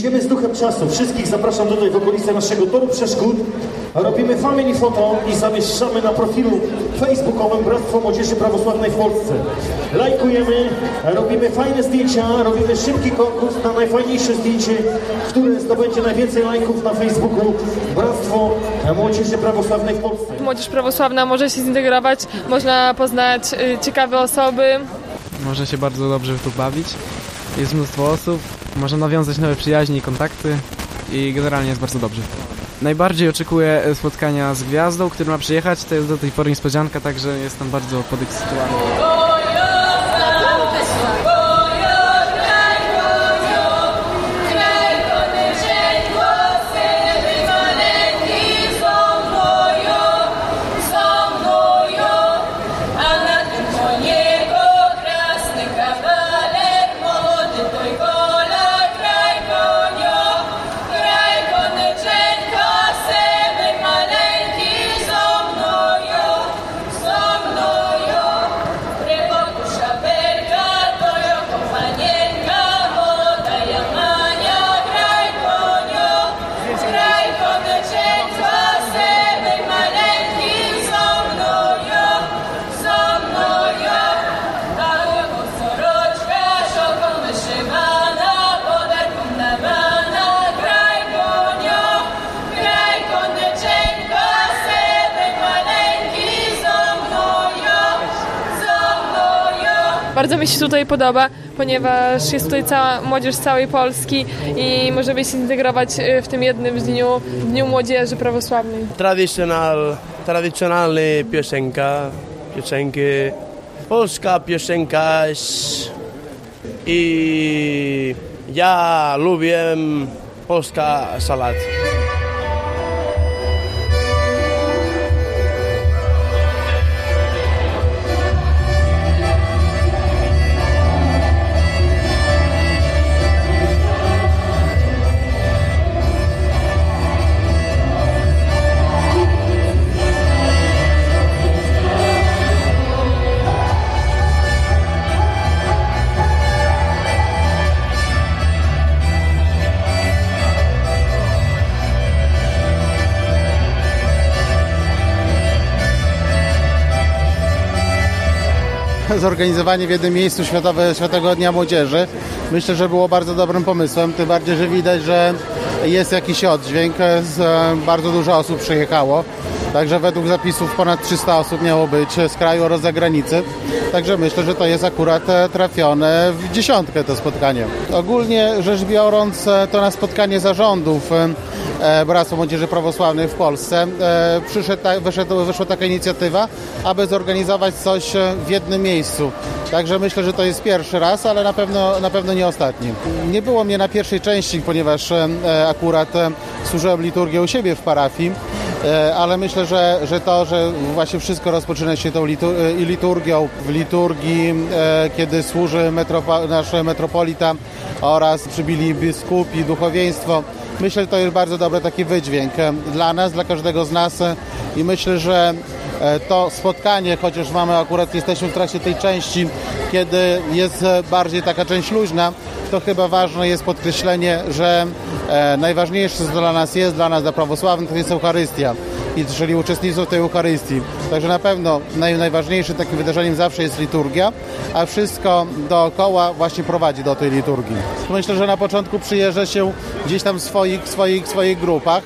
Idziemy z duchem czasu. Wszystkich zapraszam tutaj w okolice naszego toru przeszkód. Robimy family foto i zamieszczamy na profilu facebookowym Bractwo Młodzieży Prawosławnej w Polsce. Lajkujemy, robimy fajne zdjęcia, robimy szybki konkurs na najfajniejsze zdjęcie, które zdobędzie najwięcej lajków na Facebooku Bractwo Młodzieży Prawosławnej w Polsce. Młodzież prawosławna może się zintegrować, można poznać y, ciekawe osoby. Można się bardzo dobrze tu bawić. Jest mnóstwo osób, można nawiązać nowe przyjaźnie i kontakty i generalnie jest bardzo dobrze. Najbardziej oczekuję spotkania z gwiazdą, który ma przyjechać. To jest do tej pory niespodzianka, także jestem bardzo podekscytowany. Bardzo mi się tutaj podoba, ponieważ jest tutaj cała młodzież z całej Polski i możemy się zintegrować y, w tym jednym dniu, Dniu Młodzieży Prawosławnej. Tradicional, tradicjonalny piosenka, piosenki, polska piosenka i ja lubię polska salat. zorganizowanie w jednym miejscu Światowe, Światowego Dnia Młodzieży myślę, że było bardzo dobrym pomysłem, tym bardziej, że widać, że jest jakiś oddźwięk, z, bardzo dużo osób przyjechało. Także według zapisów ponad 300 osób miało być z kraju oraz zagranicy. Także myślę, że to jest akurat trafione w dziesiątkę to spotkanie. Ogólnie rzecz biorąc, to na spotkanie zarządów Bractwa Młodzieży Prawosławnej w Polsce przyszedł, wyszedł, wyszła taka inicjatywa, aby zorganizować coś w jednym miejscu. Także myślę, że to jest pierwszy raz, ale na pewno, na pewno nie ostatni. Nie było mnie na pierwszej części, ponieważ akurat służyłem liturgię u siebie w parafii, ale myślę, że, że to, że właśnie wszystko rozpoczyna się tą liturgią, w liturgii, kiedy służy metropo, nasz metropolita oraz przybili biskupi, duchowieństwo, myślę, że to jest bardzo dobry taki wydźwięk dla nas, dla każdego z nas i myślę, że to spotkanie, chociaż mamy akurat, jesteśmy w trakcie tej części, kiedy jest bardziej taka część luźna, to chyba ważne jest podkreślenie, że najważniejsze dla nas jest, dla nas, dla prawosławnych, to jest Eucharystia, i czyli uczestnictwo w tej Eucharystii. Także na pewno naj, najważniejszym takim wydarzeniem zawsze jest liturgia, a wszystko dookoła właśnie prowadzi do tej liturgii. Myślę, że na początku przyjeżdża się gdzieś tam w swoich, swoich, swoich grupach,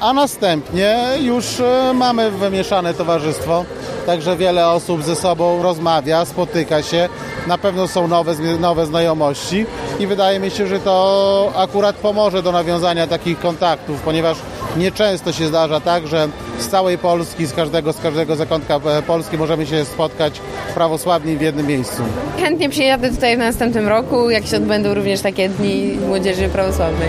a następnie już mamy wymieszane towarzystwo, także wiele osób ze sobą rozmawia, spotyka się, na pewno są nowe, nowe znajomości i wydaje mi się, że to akurat pomoże do nawiązania takich kontaktów, ponieważ nieczęsto się zdarza tak, że z całej Polski, z każdego, z każdego zakątka Polski możemy się spotkać prawosławni w jednym miejscu. Chętnie przyjadę tutaj w następnym roku, jak się odbędą również takie dni młodzieży prawosławnej.